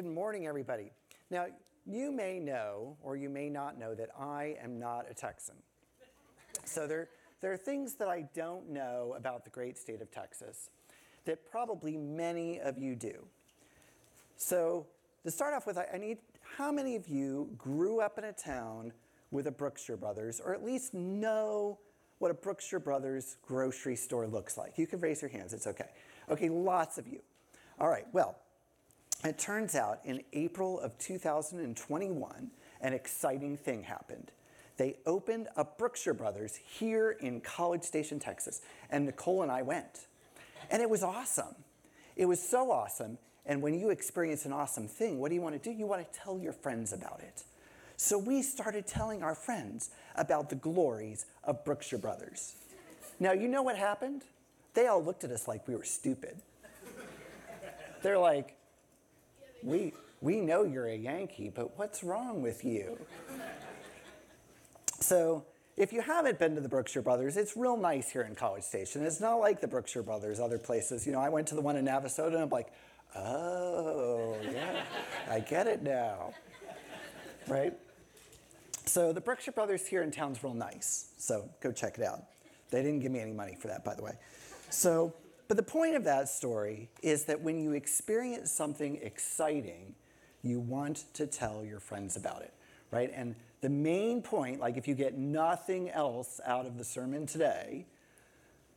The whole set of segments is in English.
Good morning, everybody. Now, you may know or you may not know that I am not a Texan. So there, there are things that I don't know about the great state of Texas that probably many of you do. So to start off with, I need how many of you grew up in a town with a Brookshire Brothers, or at least know what a Brookshire Brothers grocery store looks like? You can raise your hands, it's okay. Okay, lots of you. All right, well, it turns out in April of 2021, an exciting thing happened. They opened a Brookshire Brothers here in College Station, Texas, and Nicole and I went. And it was awesome. It was so awesome. And when you experience an awesome thing, what do you want to do? You want to tell your friends about it. So we started telling our friends about the glories of Brookshire Brothers. Now, you know what happened? They all looked at us like we were stupid. They're like, we, we know you're a Yankee, but what's wrong with you? so, if you haven't been to the Brookshire Brothers, it's real nice here in College Station. It's not like the Brookshire Brothers other places. You know, I went to the one in Navasota and I'm like, oh, yeah, I get it now. Right? So, the Brookshire Brothers here in town's real nice. So, go check it out. They didn't give me any money for that, by the way. So, but the point of that story is that when you experience something exciting, you want to tell your friends about it, right? And the main point, like if you get nothing else out of the sermon today,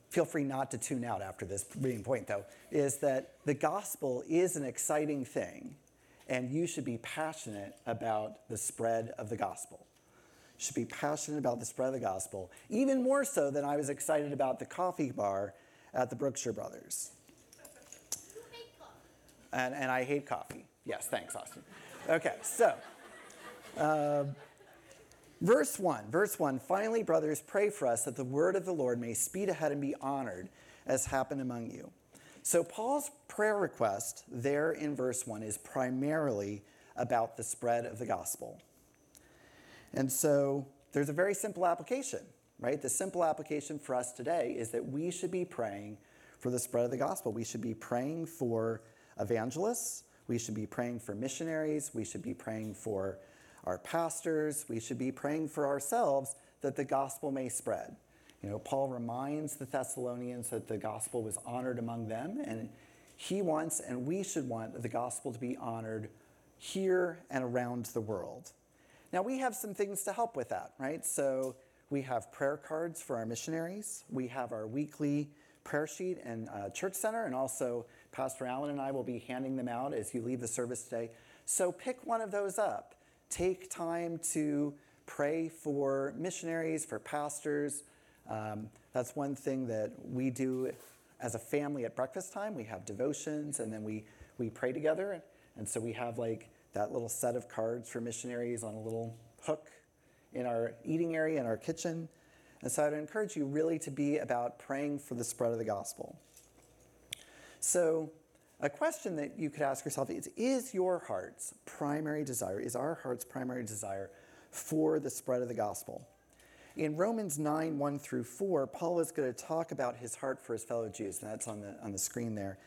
feel free not to tune out after this main point though, is that the gospel is an exciting thing and you should be passionate about the spread of the gospel. You should be passionate about the spread of the gospel, even more so than I was excited about the coffee bar at the Brookshire Brothers. And, and I hate coffee. Yes, thanks, Austin. Okay, so, uh, verse 1. Verse 1 Finally, brothers, pray for us that the word of the Lord may speed ahead and be honored as happened among you. So, Paul's prayer request there in verse 1 is primarily about the spread of the gospel. And so, there's a very simple application right? The simple application for us today is that we should be praying for the spread of the gospel. We should be praying for evangelists. We should be praying for missionaries. We should be praying for our pastors. We should be praying for ourselves that the gospel may spread. You know, Paul reminds the Thessalonians that the gospel was honored among them, and he wants, and we should want, the gospel to be honored here and around the world. Now, we have some things to help with that, right? So, we have prayer cards for our missionaries. We have our weekly prayer sheet and uh, church center, and also Pastor Allen and I will be handing them out as you leave the service today. So pick one of those up. Take time to pray for missionaries, for pastors. Um, that's one thing that we do as a family at breakfast time. We have devotions, and then we we pray together. And so we have like that little set of cards for missionaries on a little hook in our eating area, in our kitchen. And so I'd encourage you really to be about praying for the spread of the gospel. So, a question that you could ask yourself is Is your heart's primary desire, is our heart's primary desire for the spread of the gospel? In Romans 9, 1 through 4, Paul is going to talk about his heart for his fellow Jews, and that's on the, on the screen there.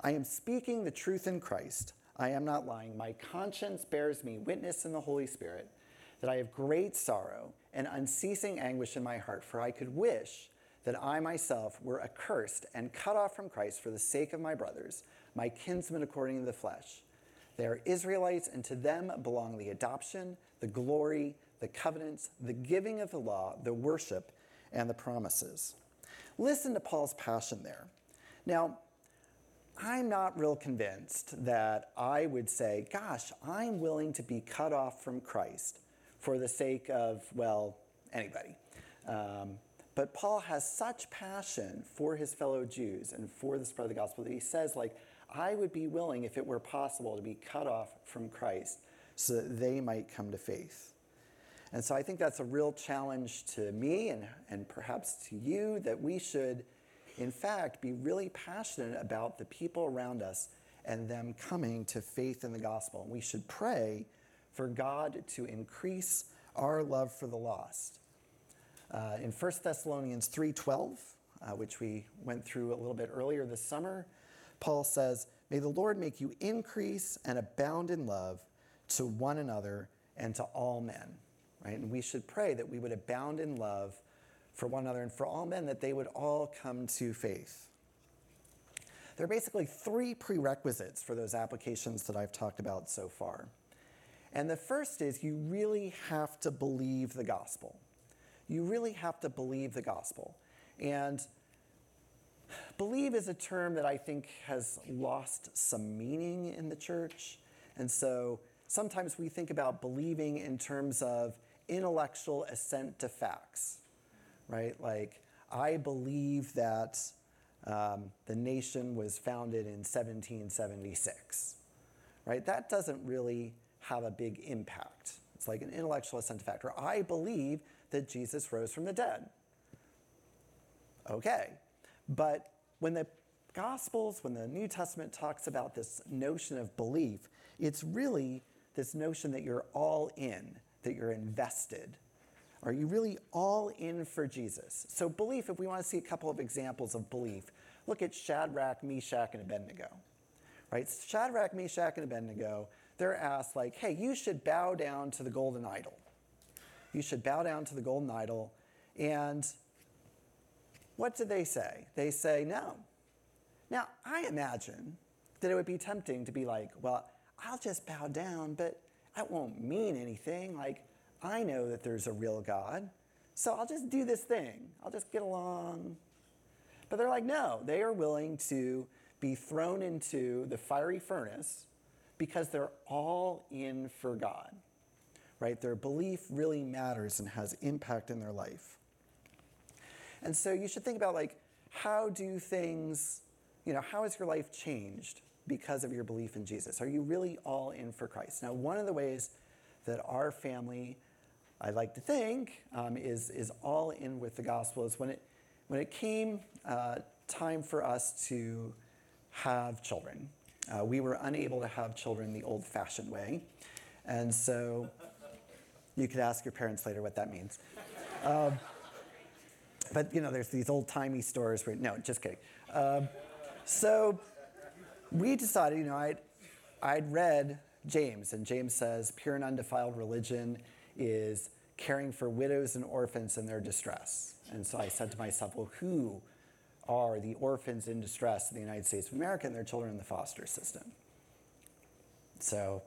I am speaking the truth in Christ. I am not lying. My conscience bears me witness in the Holy Spirit that I have great sorrow and unceasing anguish in my heart, for I could wish that I myself were accursed and cut off from Christ for the sake of my brothers, my kinsmen according to the flesh. They are Israelites, and to them belong the adoption, the glory, the covenants, the giving of the law, the worship, and the promises. Listen to Paul's passion there. Now, I'm not real convinced that I would say, gosh, I'm willing to be cut off from Christ for the sake of, well, anybody. Um, But Paul has such passion for his fellow Jews and for the spread of the gospel that he says, like, I would be willing, if it were possible, to be cut off from Christ so that they might come to faith. And so I think that's a real challenge to me and, and perhaps to you that we should, in fact, be really passionate about the people around us and them coming to faith in the gospel. And we should pray for God to increase our love for the lost. Uh, in 1 Thessalonians 3:12, uh, which we went through a little bit earlier this summer, Paul says, "May the Lord make you increase and abound in love to one another and to all men." Right? And we should pray that we would abound in love for one another and for all men, that they would all come to faith. There are basically three prerequisites for those applications that I've talked about so far. And the first is you really have to believe the gospel. You really have to believe the gospel. And believe is a term that I think has lost some meaning in the church. And so sometimes we think about believing in terms of intellectual assent to facts, right? Like, I believe that um, the nation was founded in 1776, right? That doesn't really have a big impact. It's like an intellectual assent factor. I believe that Jesus rose from the dead. Okay. But when the Gospels, when the New Testament talks about this notion of belief, it's really this notion that you're all in, that you're invested. Are you really all in for Jesus? So, belief, if we want to see a couple of examples of belief, look at Shadrach, Meshach, and Abednego. Right? Shadrach, Meshach, and Abednego, they're asked, like, hey, you should bow down to the golden idol. You should bow down to the golden idol. And what do they say? They say no. Now, I imagine that it would be tempting to be like, well, I'll just bow down, but that won't mean anything. Like, I know that there's a real God, so I'll just do this thing. I'll just get along. But they're like, no, they are willing to be thrown into the fiery furnace because they're all in for God, right? Their belief really matters and has impact in their life. And so you should think about like, how do things, you know, how has your life changed because of your belief in Jesus? Are you really all in for Christ? Now, one of the ways that our family, I like to think, um, is, is all in with the gospel is when it, when it came uh, time for us to have children. Uh, we were unable to have children the old fashioned way. And so you could ask your parents later what that means. Um, but you know, there's these old timey stores where, no, just kidding. Um, so we decided, you know, I'd, I'd read James, and James says, pure and undefiled religion is caring for widows and orphans in their distress. And so I said to myself, well, who are the orphans in distress in the United States of America and their children in the foster system? So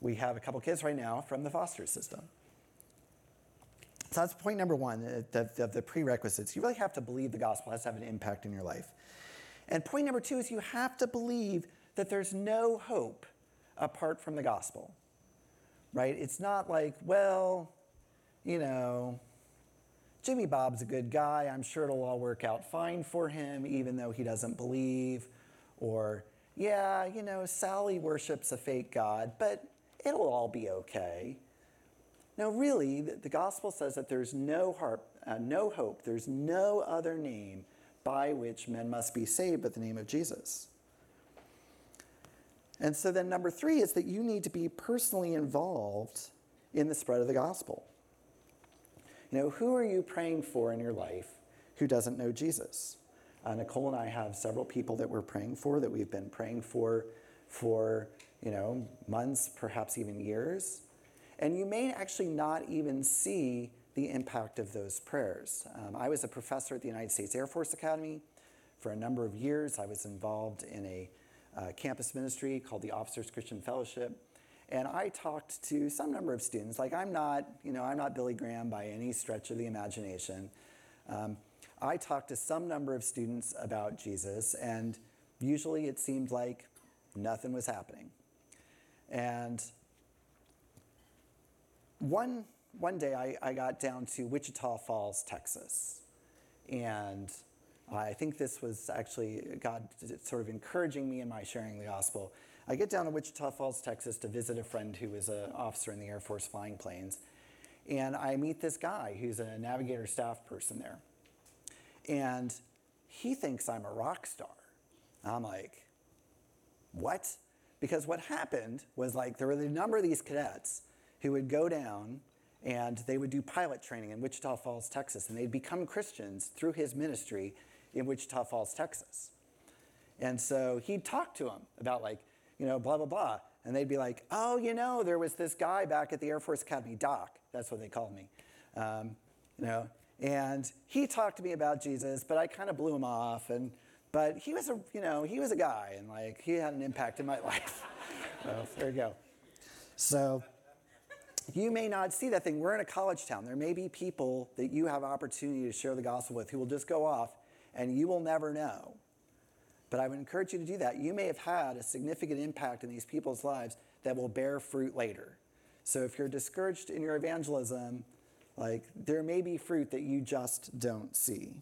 we have a couple kids right now from the foster system. So that's point number one of the, the, the, prerequisites. You really have to believe the gospel has to have an impact in your life. And point number two is you have to believe that there's no hope apart from the gospel, right? It's not like, well, you know, Jimmy Bob's a good guy. I'm sure it'll all work out fine for him, even though he doesn't believe. Or, yeah, you know, Sally worships a fake God, but it'll all be okay. Now, really, the gospel says that there's no, harp, uh, no hope, there's no other name by which men must be saved but the name of Jesus. And so then, number three is that you need to be personally involved in the spread of the gospel. You know, who are you praying for in your life who doesn't know Jesus? Uh, Nicole and I have several people that we're praying for that we've been praying for for, you know, months, perhaps even years. And you may actually not even see the impact of those prayers. Um, I was a professor at the United States Air Force Academy for a number of years. I was involved in a uh, campus ministry called the Officers Christian Fellowship. And I talked to some number of students. Like I'm not, you know, I'm not Billy Graham by any stretch of the imagination. Um, I talked to some number of students about Jesus, and usually it seemed like nothing was happening. And one, one day I, I got down to Wichita Falls, Texas. And I think this was actually God sort of encouraging me in my sharing the gospel. I get down to Wichita Falls, Texas to visit a friend who was an officer in the Air Force flying planes. And I meet this guy who's a navigator staff person there. And he thinks I'm a rock star. I'm like, what? Because what happened was like there were a number of these cadets who would go down and they would do pilot training in Wichita Falls, Texas, and they'd become Christians through his ministry in Wichita Falls, Texas. And so he'd talk to them about like, you know, blah, blah, blah. And they'd be like, oh, you know, there was this guy back at the Air Force Academy, Doc. That's what they called me. Um, you know, and he talked to me about Jesus, but I kind of blew him off. And but he was a, you know, he was a guy, and like he had an impact in my life. so there you go. So you may not see that thing. We're in a college town. There may be people that you have opportunity to share the gospel with who will just go off, and you will never know. But I would encourage you to do that. You may have had a significant impact in these people's lives that will bear fruit later. So if you're discouraged in your evangelism, like there may be fruit that you just don't see.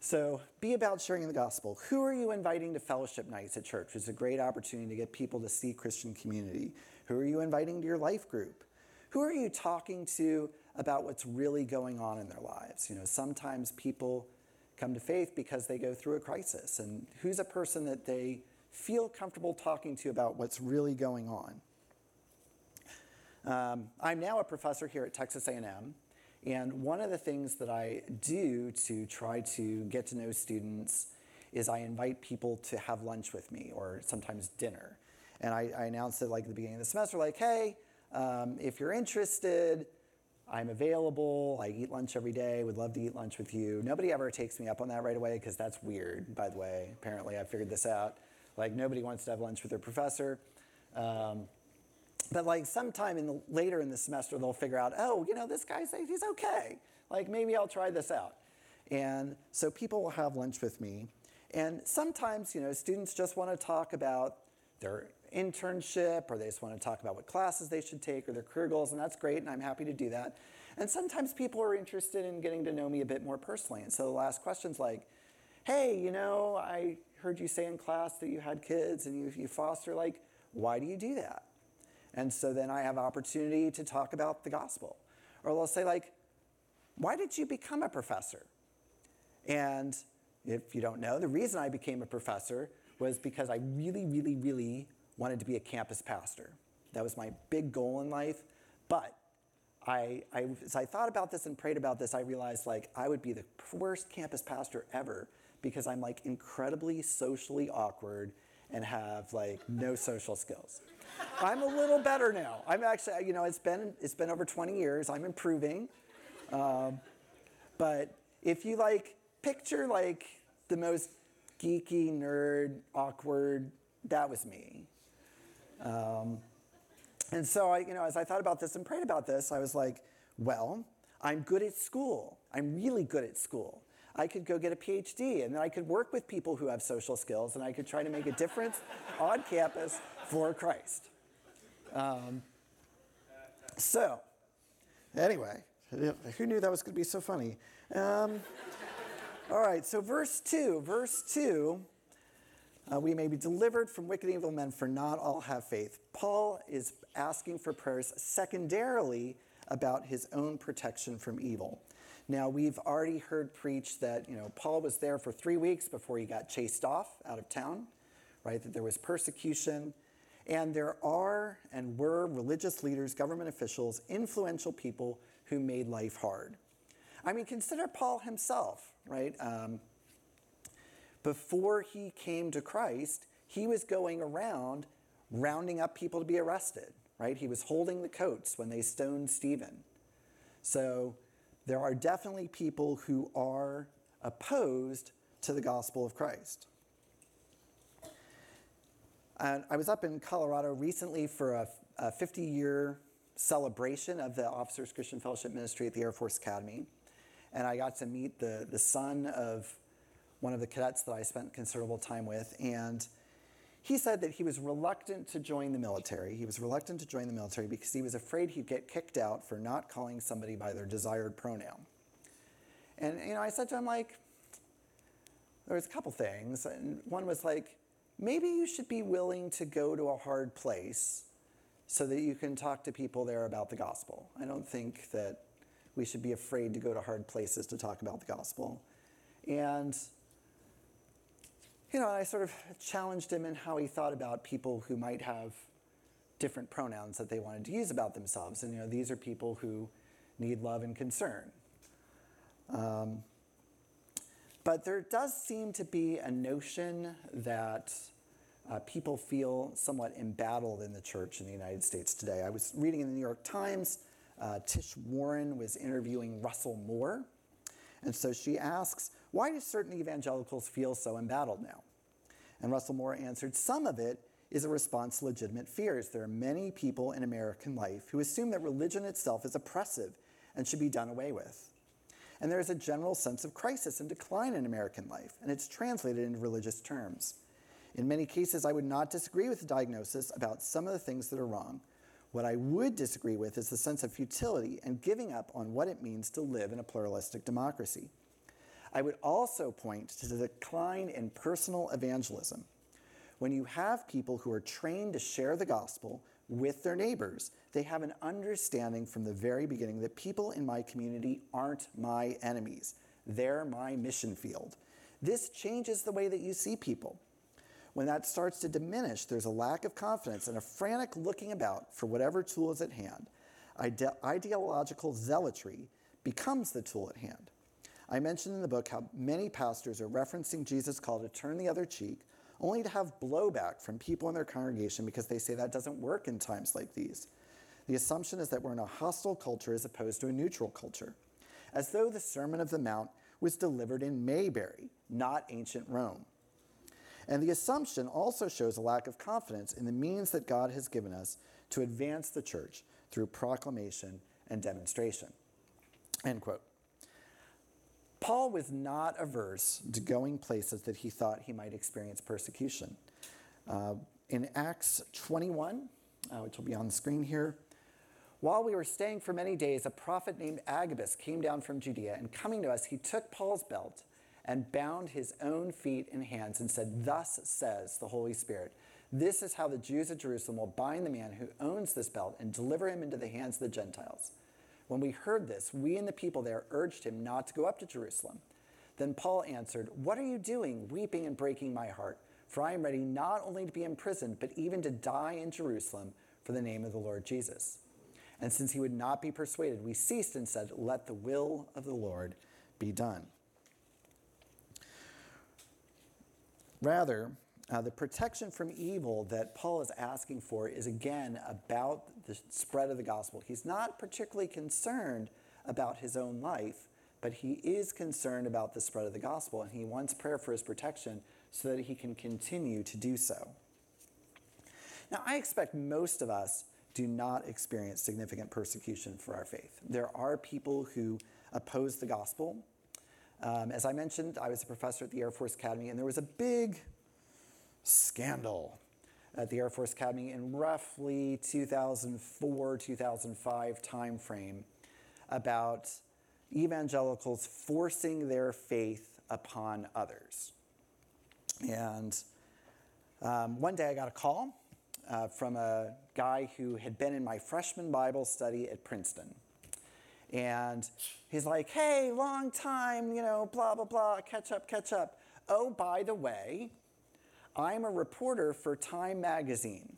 So be about sharing the gospel. Who are you inviting to fellowship nights at church? It's a great opportunity to get people to see Christian community. Who are you inviting to your life group? Who are you talking to about what's really going on in their lives? You know, sometimes people come to faith because they go through a crisis. And who's a person that they feel comfortable talking to about what's really going on? Um, I'm now a professor here at Texas A&M, and one of the things that I do to try to get to know students is I invite people to have lunch with me or sometimes dinner. And I, I announced it like at the beginning of the semester, like, hey, um, if you're interested, I'm available. I eat lunch every day. Would love to eat lunch with you. Nobody ever takes me up on that right away because that's weird, by the way. Apparently, I figured this out. Like, nobody wants to have lunch with their professor. Um, but like sometime in the, later in the semester, they'll figure out, oh, you know, this guy's he's okay. Like maybe I'll try this out. And so people will have lunch with me. And sometimes, you know, students just want to talk about their internship or they just want to talk about what classes they should take or their career goals, and that's great, and I'm happy to do that. And sometimes people are interested in getting to know me a bit more personally. And so the last questions like, hey, you know, I heard you say in class that you had kids and you, you foster, like, why do you do that? And so then I have opportunity to talk about the gospel. Or they'll say, like, why did you become a professor? And if you don't know, the reason I became a professor was because I really, really, really wanted to be a campus pastor. That was my big goal in life. But I, I, as I thought about this and prayed about this, I realized like I would be the worst campus pastor ever because I'm like incredibly socially awkward and have like no social skills. I'm a little better now. I'm actually, you know, it's been it's been over 20 years. I'm improving, um, but if you like picture like the most geeky nerd, awkward, that was me. Um, and so I, you know, as I thought about this and prayed about this, I was like, well, I'm good at school. I'm really good at school. I could go get a PhD and then I could work with people who have social skills and I could try to make a difference on campus for Christ. Um, so, anyway, who knew that was going to be so funny? Um, all right, so verse 2, verse 2, uh, we may be delivered from wicked evil men, for not all have faith. Paul is asking for prayers secondarily about his own protection from evil. Now, we've already heard preached that, you know, Paul was there for three weeks before he got chased off out of town, right? That there was persecution. And there are and were religious leaders, government officials, influential people who made life hard. I mean, consider Paul himself, right? Um, before he came to Christ, he was going around rounding up people to be arrested, right? He was holding the coats when they stoned Stephen. So there are definitely people who are opposed to the gospel of Christ. And I was up in Colorado recently for a, a 50 year celebration of the Officers Christian Fellowship Ministry at the Air Force Academy. And I got to meet the, the son of one of the cadets that I spent considerable time with. And he said that he was reluctant to join the military. He was reluctant to join the military because he was afraid he'd get kicked out for not calling somebody by their desired pronoun. And, you know, I said to him, like, there was a couple things. And one was like, maybe you should be willing to go to a hard place so that you can talk to people there about the gospel. I don't think that we should be afraid to go to hard places to talk about the gospel. And, you know, I sort of challenged him in how he thought about people who might have different pronouns that they wanted to use about themselves. And, you know, these are people who need love and concern. Um, but there does seem to be a notion that uh, people feel somewhat embattled in the church in the United States today. I was reading in the New York Times, uh, Tish Warren was interviewing Russell Moore. And so she asks, Why do certain evangelicals feel so embattled now? And Russell Moore answered, Some of it is a response to legitimate fears. There are many people in American life who assume that religion itself is oppressive and should be done away with. And there is a general sense of crisis and decline in American life, and it's translated into religious terms. In many cases, I would not disagree with the diagnosis about some of the things that are wrong. What I would disagree with is the sense of futility and giving up on what it means to live in a pluralistic democracy. I would also point to the decline in personal evangelism. When you have people who are trained to share the gospel with their neighbors, they have an understanding from the very beginning that people in my community aren't my enemies. They're my mission field. This changes the way that you see people. When that starts to diminish, there's a lack of confidence and a frantic looking about for whatever tool is at hand. Ide- ideological zealotry becomes the tool at hand. I mentioned in the book how many pastors are referencing Jesus' call to turn the other cheek, only to have blowback from people in their congregation because they say that doesn't work in times like these. The assumption is that we're in a hostile culture as opposed to a neutral culture, as though the Sermon of the Mount was delivered in Mayberry, not ancient Rome. And the assumption also shows a lack of confidence in the means that God has given us to advance the church through proclamation and demonstration. End quote. Paul was not averse to going places that he thought he might experience persecution. Uh, in Acts 21, uh, which will be on the screen here, while we were staying for many days, a prophet named Agabus came down from Judea, and coming to us, he took Paul's belt and bound his own feet and hands and said, Thus says the Holy Spirit, this is how the Jews of Jerusalem will bind the man who owns this belt and deliver him into the hands of the Gentiles. When we heard this, we and the people there urged him not to go up to Jerusalem. Then Paul answered, What are you doing, weeping and breaking my heart? For I am ready not only to be imprisoned, but even to die in Jerusalem for the name of the Lord Jesus. And since he would not be persuaded, we ceased and said, Let the will of the Lord be done. Rather, uh, the protection from evil that Paul is asking for is again about the spread of the gospel. He's not particularly concerned about his own life, but he is concerned about the spread of the gospel, and he wants prayer for his protection so that he can continue to do so. Now, I expect most of us do not experience significant persecution for our faith. There are people who oppose the gospel. Um, as I mentioned, I was a professor at the Air Force Academy, and there was a big scandal at the Air Force Academy in roughly 2004 2005 timeframe about evangelicals forcing their faith upon others. And um, one day I got a call uh, from a guy who had been in my freshman Bible study at Princeton. And he's like, hey, long time, you know, blah, blah, blah, catch up, catch up. Oh, by the way, I'm a reporter for Time Magazine,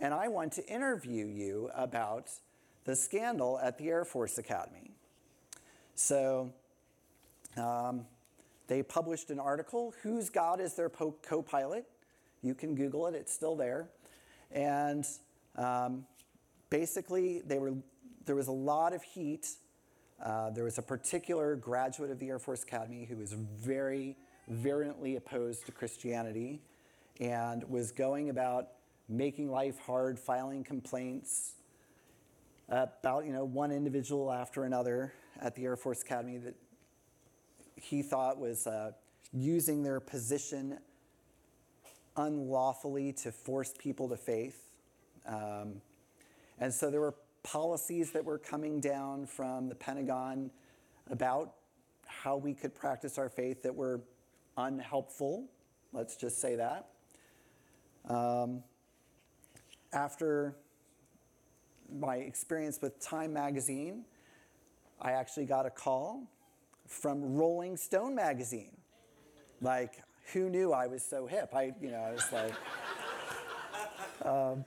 and I want to interview you about the scandal at the Air Force Academy. So um, they published an article, Whose God is Their Co Pilot? You can Google it, it's still there. And um, basically, they were, there was a lot of heat. Uh, there was a particular graduate of the Air Force Academy who was very virulently opposed to Christianity and was going about making life hard, filing complaints about you know one individual after another at the Air Force Academy that he thought was uh, using their position unlawfully to force people to faith. Um, and so there were policies that were coming down from the Pentagon about how we could practice our faith that were unhelpful. Let's just say that. Um, after my experience with Time magazine, I actually got a call from Rolling Stone magazine. Like, who knew I was so hip? I, you know, I was like, um,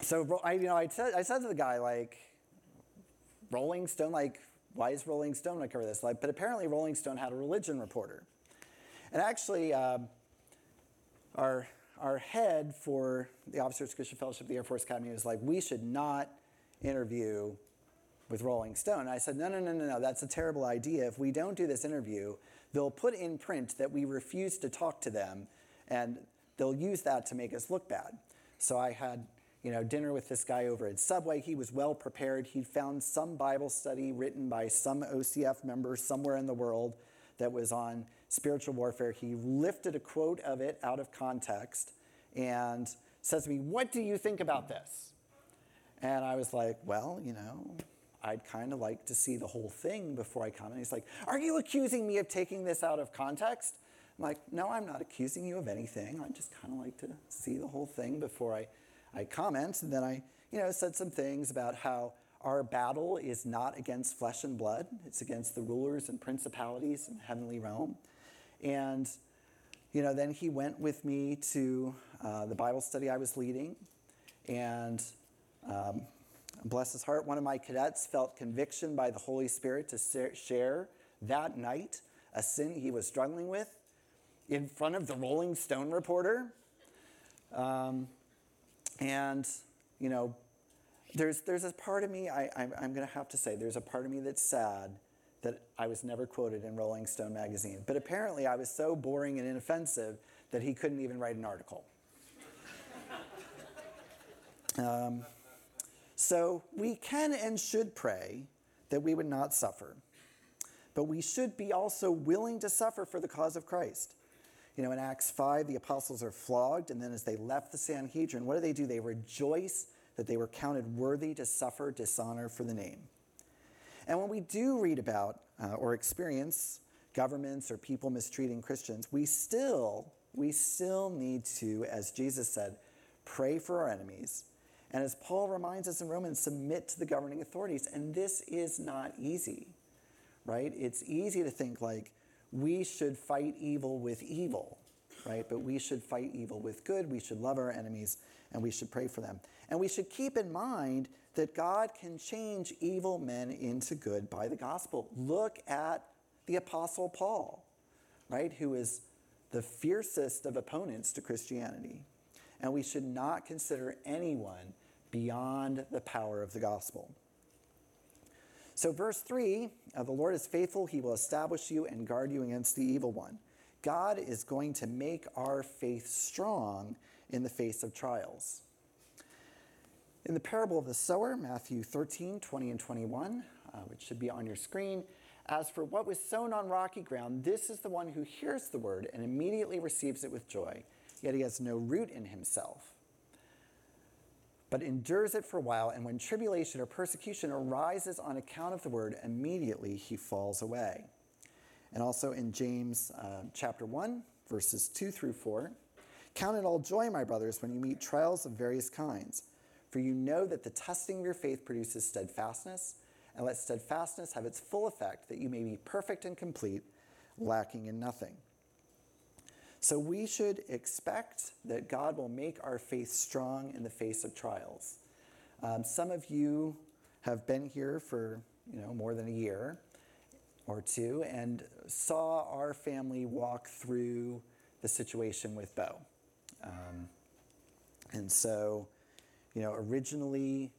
so I, you know, I said, I said to the guy, like, Rolling Stone, like, why is Rolling Stone going to cover this? Like, but apparently Rolling Stone had a religion reporter. And actually, um, our, our head for the Officers Christian Fellowship of the Air Force Academy was like, we should not interview with Rolling Stone. And I said, no, no, no, no, no, that's a terrible idea. If we don't do this interview, they'll put in print that we refuse to talk to them, and they'll use that to make us look bad. So I had you know, dinner with this guy over at Subway. He was well prepared. He'd found some Bible study written by some OCF member somewhere in the world that was on spiritual warfare. He lifted a quote of it out of context and says to me, What do you think about this? And I was like, Well, you know, I'd kind of like to see the whole thing before I comment. He's like, Are you accusing me of taking this out of context? I'm like, No, I'm not accusing you of anything. I just kind of like to see the whole thing before I I comment, and then I, you know, said some things about how our battle is not against flesh and blood, it's against the rulers and principalities in the heavenly realm. And, you know, then he went with me to uh, the Bible study I was leading, and um, bless his heart, one of my cadets felt conviction by the Holy Spirit to share that night a sin he was struggling with in front of the Rolling Stone reporter. Um, and, you know, there's, there's a part of me, I, I'm going to have to say, there's a part of me that's sad that I was never quoted in Rolling Stone magazine. But apparently, I was so boring and inoffensive that he couldn't even write an article. um, so we can and should pray that we would not suffer. But we should be also willing to suffer for the cause of Christ. You know, in Acts 5, the apostles are flogged, and then as they left the Sanhedrin, what do they do? They rejoice that they were counted worthy to suffer dishonor for the name. And when we do read about uh, or experience governments or people mistreating Christians, we still, we still need to, as Jesus said, pray for our enemies. And as Paul reminds us in Romans, submit to the governing authorities. And this is not easy, right? It's easy to think like, we should fight evil with evil, right? But we should fight evil with good. We should love our enemies and we should pray for them. And we should keep in mind that God can change evil men into good by the gospel. Look at the Apostle Paul, right? Who is the fiercest of opponents to Christianity. And we should not consider anyone beyond the power of the gospel. So, verse 3 uh, the Lord is faithful, he will establish you and guard you against the evil one. God is going to make our faith strong in the face of trials. In the parable of the sower, Matthew 13, 20 and 21, uh, which should be on your screen, as for what was sown on rocky ground, this is the one who hears the word and immediately receives it with joy, yet he has no root in himself but endures it for a while, and when tribulation or persecution arises on account of the word, immediately he falls away. And also in James uh, chapter 1, verses 2 through 4 Count it all joy, my brothers, when you meet trials of various kinds, for you know that the testing of your faith produces steadfastness, and let steadfastness have its full effect, that you may be perfect and complete, lacking in nothing. So we should expect that God will make our faith strong in the face of trials. Um, some of you have been here for you know more than a year or two and saw our family walk through the situation with Bo. Um, and so, you know, originally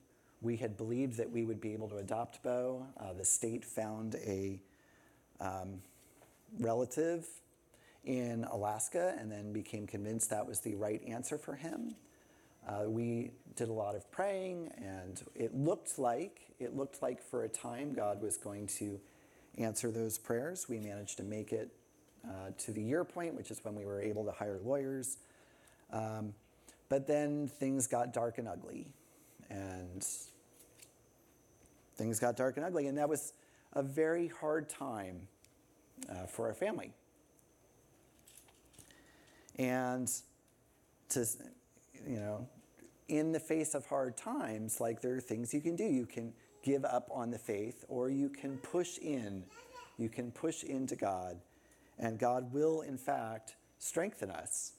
we had believed that we would be able to adopt Bo. Uh, the state found a um, relative in Alaska and then became convinced that was the right answer for him. Uh, we did a lot of praying, and it looked like it looked like for a time God was going to answer those prayers. We managed to make it uh, to the year point, which is when we were able to hire lawyers. Um, but then things got dark and ugly, and things got dark and ugly, and that was a very hard time uh, for our family. And to, you know, in the face of hard times, like there are things you can do. You can give up on the faith, or you can push in. You can push into God, and God will, in fact, strengthen us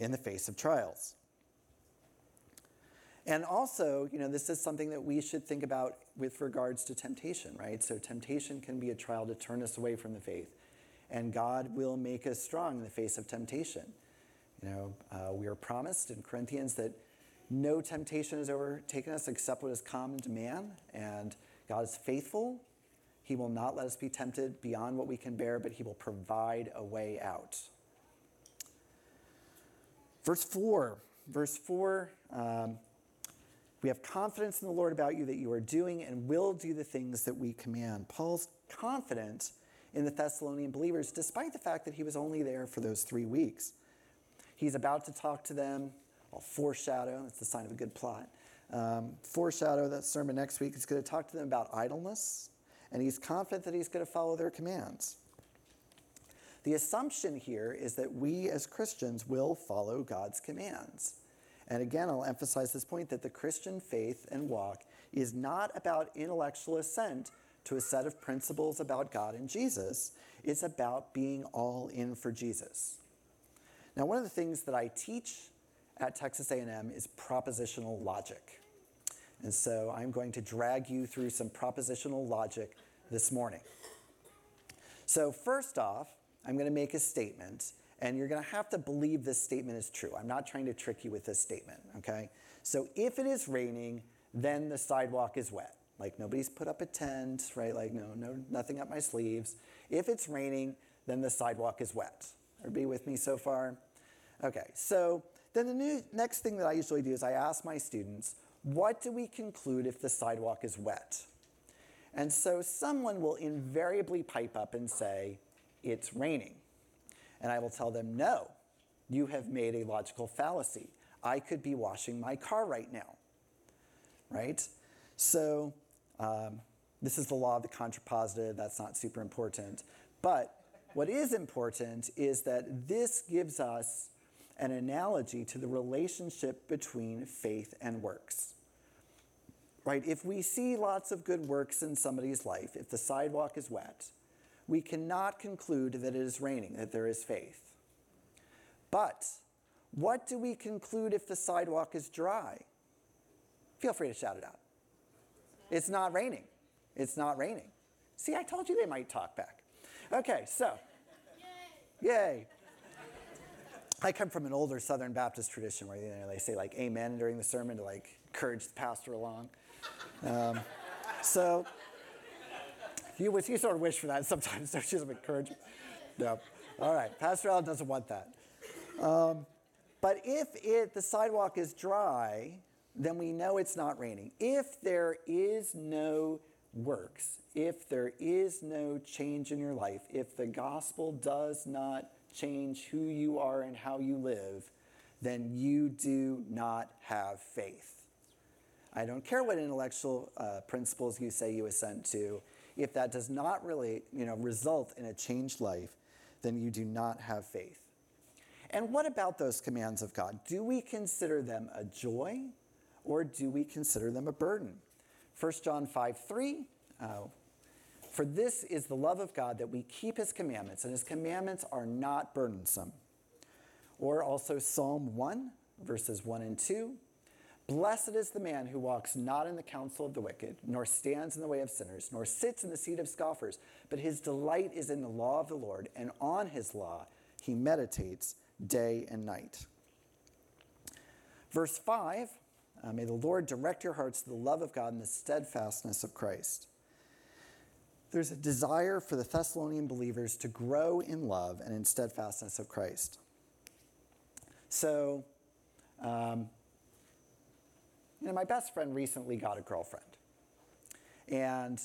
in the face of trials. And also, you know, this is something that we should think about with regards to temptation, right? So, temptation can be a trial to turn us away from the faith. And God will make us strong in the face of temptation. You know, uh, we are promised in Corinthians that no temptation has overtaken us except what is common to man. And God is faithful. He will not let us be tempted beyond what we can bear, but He will provide a way out. Verse 4. Verse 4. Um, we have confidence in the Lord about you that you are doing and will do the things that we command. Paul's confident in the Thessalonian believers, despite the fact that he was only there for those three weeks. He's about to talk to them. I'll foreshadow, that's the sign of a good plot. Um, foreshadow that sermon next week. He's going to talk to them about idleness, and he's confident that he's going to follow their commands. The assumption here is that we as Christians will follow God's commands. And again, I'll emphasize this point that the Christian faith and walk is not about intellectual assent to a set of principles about God and Jesus. It's about being all in for Jesus. Now, one of the things that I teach at Texas A&M is propositional logic. And so I'm going to drag you through some propositional logic this morning. So first off, I'm going to make a statement and you're going to have to believe this statement is true. I'm not trying to trick you with this statement, okay? So if it is raining, then the sidewalk is wet. Like nobody's put up a tent, right? Like no, no, nothing up my sleeves. If it's raining, then the sidewalk is wet. Everybody with me so far? Okay, so then the new, next thing that I usually do is I ask my students, what do we conclude if the sidewalk is wet? And so someone will invariably pipe up and say, it's raining. And I will tell them, no, you have made a logical fallacy. I could be washing my car right now. Right? So, um, this is the law of the contrapositive. That's not super important. But what is important is that this gives us an analogy to the relationship between faith and works. Right? If we see lots of good works in somebody's life, if the sidewalk is wet, we cannot conclude that it is raining, that there is faith. But what do we conclude if the sidewalk is dry? Feel free to shout it out. It's not raining. It's not raining. See, I told you they might talk back. Okay, so, yay. yay. I come from an older Southern Baptist tradition where you know, they say like amen during the sermon to like encourage the pastor along. Um, so you, you sort of wish for that sometimes, don't you? Some encouragement. No. All right. Pastor Allen doesn't want that. Um, but if it, the sidewalk is dry, then we know it's not raining. If there is no works, if there is no change in your life, if the gospel does not change who you are and how you live, then you do not have faith. I don't care what intellectual uh, principles you say you assent to if that does not really you know, result in a changed life, then you do not have faith. And what about those commands of God? Do we consider them a joy or do we consider them a burden? 1 John 5 3. Uh, For this is the love of God that we keep his commandments, and his commandments are not burdensome. Or also Psalm 1, verses 1 and 2. Blessed is the man who walks not in the counsel of the wicked, nor stands in the way of sinners, nor sits in the seat of scoffers, but his delight is in the law of the Lord, and on his law he meditates day and night. Verse 5 uh, May the Lord direct your hearts to the love of God and the steadfastness of Christ. There's a desire for the Thessalonian believers to grow in love and in steadfastness of Christ. So, um, you know, my best friend recently got a girlfriend. And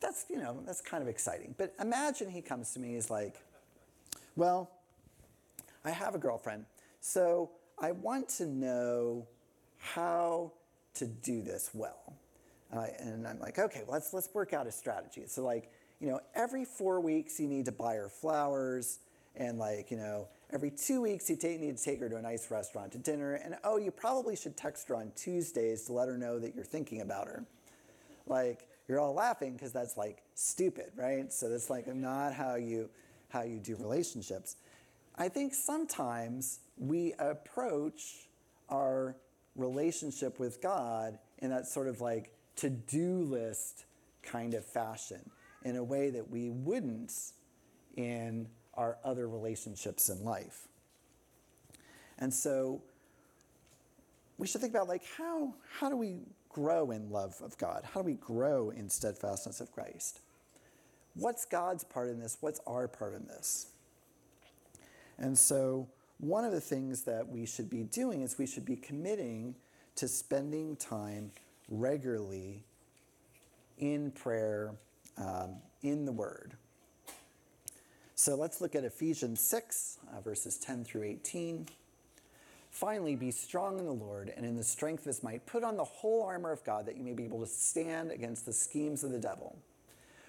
that's, you know, that's kind of exciting. But imagine he comes to me, he's like, well, I have a girlfriend, so I want to know how to do this well. And, I'm like, okay, well, let's, let's work out a strategy. So, like, you know, every four weeks you need to buy her flowers, and like, you know, every two weeks you take, need to take her to a nice restaurant to dinner. And oh, you probably should text her on Tuesdays to let her know that you're thinking about her. Like, you're all laughing because that's like stupid, right? So that's like not how you how you do relationships. I think sometimes we approach our relationship with God in that sort of like to do list kind of fashion in a way that we wouldn't in our other relationships in life. And so we should think about like how, how do we grow in love of God? How do we grow in steadfastness of Christ? What's God's part in this? What's our part in this? And so one of the things that we should be doing is we should be committing to spending time regularly in prayer, um, in the Word. So let's look at Ephesians 6, uh, verses 10 through 18. Finally, be strong in the Lord and in the strength of his might. Put on the whole armor of God that you may be able to stand against the schemes of the devil.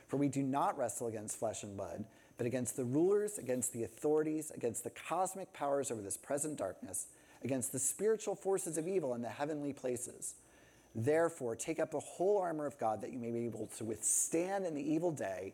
For we do not wrestle against flesh and blood but against the rulers, against the authorities, against the cosmic powers over this present darkness, against the spiritual forces of evil in the heavenly places. Therefore, take up the whole armor of God that you may be able to withstand in the evil day,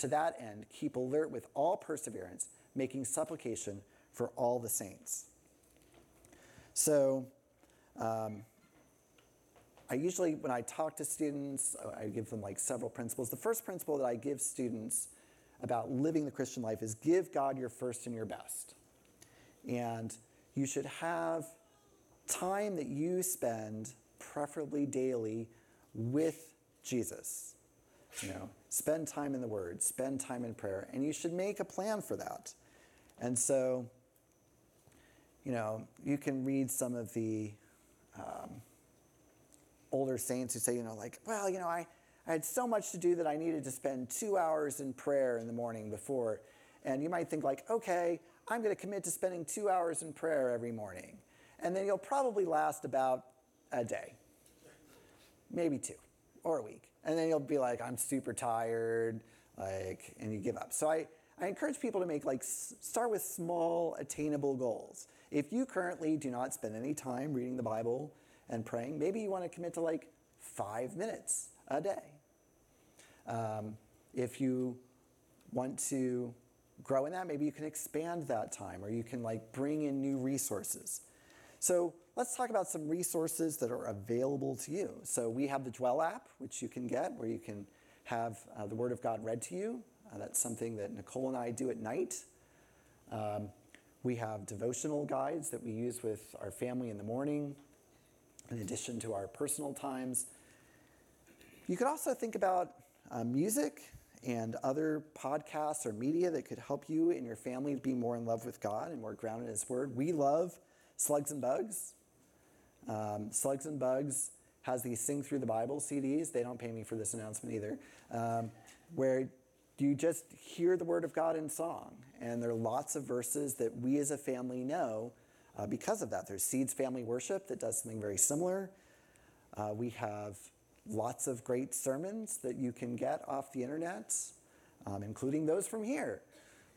To that end, keep alert with all perseverance, making supplication for all the saints. So, um, I usually, when I talk to students, I give them like several principles. The first principle that I give students about living the Christian life is give God your first and your best. And you should have time that you spend, preferably daily, with Jesus. You know, spend time in the Word, spend time in prayer, and you should make a plan for that. And so, you know, you can read some of the um, older saints who say, you know, like, well, you know, I, I had so much to do that I needed to spend two hours in prayer in the morning before. And you might think, like, okay, I'm going to commit to spending two hours in prayer every morning. And then you'll probably last about a day, maybe two, or a week. And then you'll be like, I'm super tired, like, and you give up. So I, I encourage people to make, like, start with small, attainable goals. If you currently do not spend any time reading the Bible, and praying, maybe you want to commit to like five minutes a day. Um, if you want to grow in that, maybe you can expand that time or you can like bring in new resources. So let's talk about some resources that are available to you. So we have the Dwell app, which you can get where you can have uh, the Word of God read to you. Uh, that's something that Nicole and I do at night. Um, we have devotional guides that we use with our family in the morning in addition to our personal times. You could also think about uh, music and other podcasts or media that could help you and your family be more in love with God and more grounded in His Word. We love Slugs and Bugs. Um, Slugs and Bugs has these Sing Through the Bible CDs. They don't pay me for this announcement either, um, where you just hear the Word of God in song. And there are lots of verses that we as a family know uh, because of that. There's Seeds Family Worship that does something very similar. Uh, we have lots of great sermons that you can get off the internet, um, including those from here.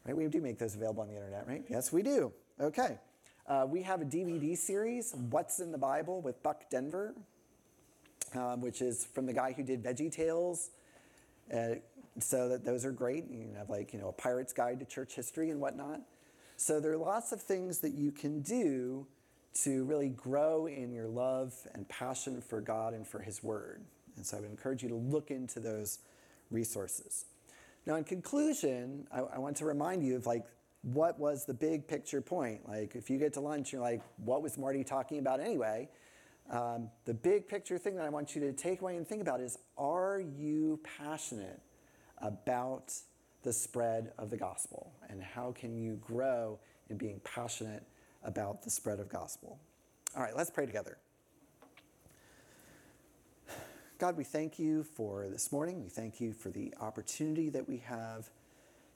Right? We do make those available on the internet, right? Yes, we do. Okay. Uh, we have a DVD series, What's in the Bible, with Buck Denver, um, which is from the guy who did Veggie Tales. Uh, so that those are great. You have like you know a pirate's guide to church history and whatnot. So there are lots of things that you can do to really grow in your love and passion for God and for His Word. And so I would encourage you to look into those resources. Now, in conclusion, I, I want to remind you of like what was the big picture point. Like, if you get to lunch, you're like, what was Marty talking about anyway? um, the big picture thing that I want you to take away and think about is are you passionate about the spread of the gospel? And how can you grow in being passionate about the spread of gospel? All right, let's pray together. God, we thank you for this morning. We thank you for the opportunity that we have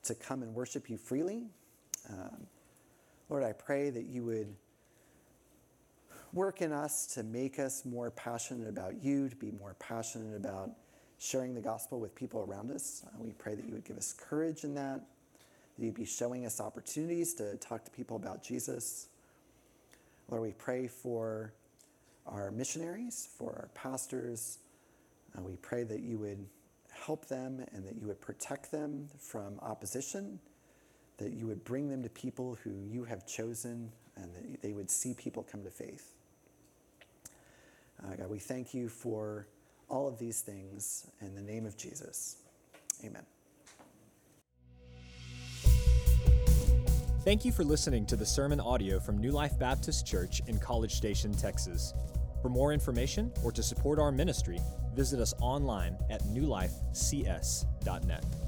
to come and worship you freely. Um, Lord, I pray that you would work in us to make us more passionate about you, to be more passionate about sharing the gospel with people around us. Uh, we pray that you would give us courage in that, that you'd be showing us opportunities to talk to people about Jesus. Lord, we pray for our missionaries, for our pastors. Uh, we pray that you would help them and that you would protect them from opposition, that you would bring them to people who you have chosen, and that they would see people come to faith. Uh, God, we thank you for all of these things in the name of Jesus. Amen. Thank you for listening to the sermon audio from New Life Baptist Church in College Station, Texas. For more information or to support our ministry, visit us online at newlifecs.net.